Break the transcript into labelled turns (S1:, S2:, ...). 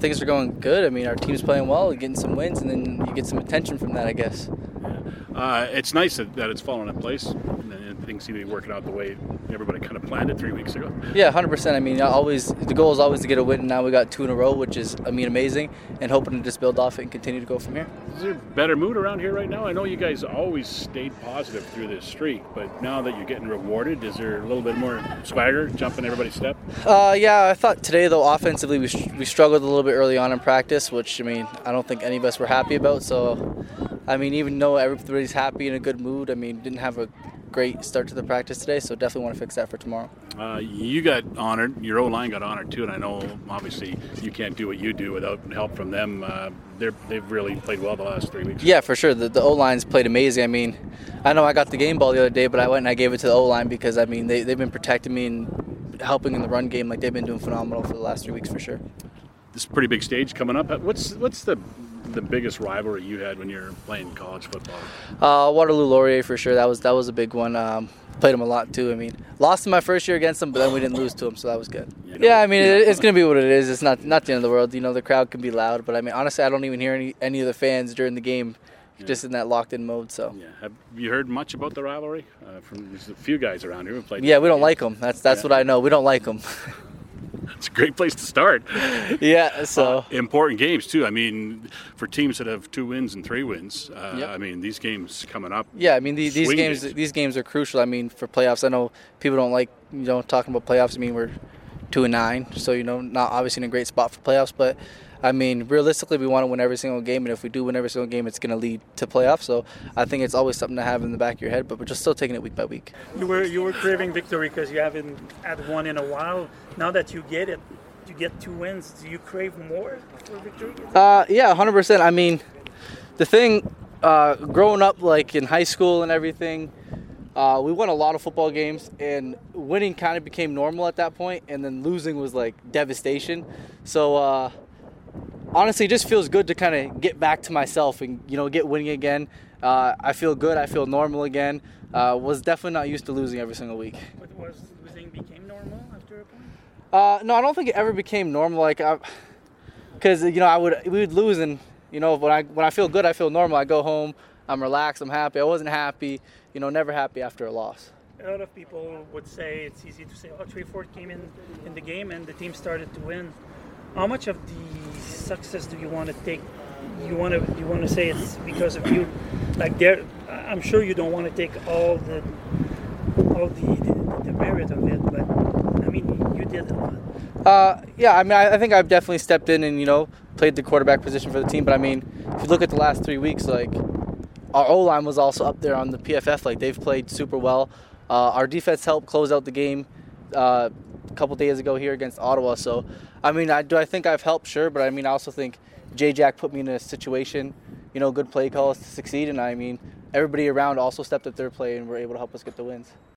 S1: Things are going good. I mean, our team's playing well, getting some wins, and then you get some attention from that, I guess.
S2: Uh, it's nice that, that it's fallen in place and, and things seem to be working out the way everybody kind of planned it three weeks ago.
S1: Yeah, 100%. I mean, always the goal is always to get a win. And now we got two in a row, which is, I mean, amazing, and hoping to just build off it and continue to go from here.
S2: Is there better mood around here right now? I know you guys always stayed positive through this streak, but now that you're getting rewarded, is there a little bit more swagger jumping everybody's step?
S1: Uh, yeah, I thought today though offensively we, we struggled a little bit early on in practice, which I mean I don't think any of us were happy about. So, I mean even though everybody's happy in a good mood, I mean didn't have a great start to the practice today, so definitely want to fix that for tomorrow.
S2: Uh, you got honored. Your O line got honored too, and I know obviously you can't do what you do without help from them. Uh, they're, they've really played well the last three weeks.
S1: Yeah, for sure. The, the O line's played amazing. I mean, I know I got the game ball the other day, but I went and I gave it to the O line because I mean they they've been protecting me and helping in the run game. Like they've been doing phenomenal for the last three weeks for sure.
S2: This is a pretty big stage coming up. What's what's the the biggest rivalry you had when you were playing college football?
S1: Uh, Waterloo Laurier for sure. That was that was a big one. Um, played him a lot too. I mean, lost in my first year against him, but then we didn't lose to him, so that was good.
S2: You know,
S1: Yeah, I mean,
S2: know.
S1: it, it's gonna be what it is. It's not not the end of the world. You know, the crowd can be loud, but I mean, honestly, I don't even hear any any of the fans during the game, just in that locked in mode. So.
S2: Yeah. Have you heard much about the rivalry uh, from there's a few guys around here who played?
S1: Yeah, we don't like them. That's that's
S2: Yeah.
S1: what I know. We don't like them.
S2: It's a great place to start.
S1: yeah. So.
S2: Uh, important games too. I mean, for teams that have two wins and three wins. Uh,
S1: Yep.
S2: I mean, these games coming up.
S1: Yeah, I mean these, these games
S2: games.
S1: these games are crucial. I mean for playoffs, I know people don't like you know talking about playoffs. I mean we're two and nine, so you know not obviously in a great spot for playoffs, but I mean realistically we want to win every single game, and if we do win every single game, it's going to lead to playoffs. So I think it's always something to have in the back of your head, but we're just still taking it week by week.
S3: You were you were craving victory because you haven't had one in a while. Now that you get it, you get two wins. Do you crave more for victory?
S1: Uh, yeah, hundred percent. I mean, the thing, uh, growing up like in high school and everything, uh, we won a lot of football games, and winning kind of became normal at that point, and then losing was like devastation. So uh, honestly, it just feels good to kind of get back to myself and you know get winning again. Uh, I feel good. I feel normal again. Uh, was definitely not used to losing every single week.
S3: What was losing became normal after a point?
S1: Uh, no, I don't think it ever became normal. Like, because you know, I would we would lose, and you know, when I when I feel good, I feel normal. I go home, I'm relaxed, I'm happy. I wasn't happy, you know, never happy after a loss.
S3: A lot of people would say it's easy to say, "Oh, Tre Ford came in in the game and the team started to win." How much of the success do you want to take? You want to you want to say it's because of you? Like there, I'm sure you don't want to take all the all the, the, the merit of it, but I mean, you did a lot.
S1: Uh, yeah, I mean, I, I think I've definitely stepped in and you know played the quarterback position for the team. But I mean, if you look at the last three weeks, like our O line was also up there on the PFF. Like they've played super well. Uh, our defense helped close out the game uh, a couple days ago here against Ottawa. So, I mean, I do I think I've helped, sure, but I mean, I also think J Jack put me in a situation, you know, good play calls to succeed, and I mean, everybody around also stepped up their play and were able to help us get the wins.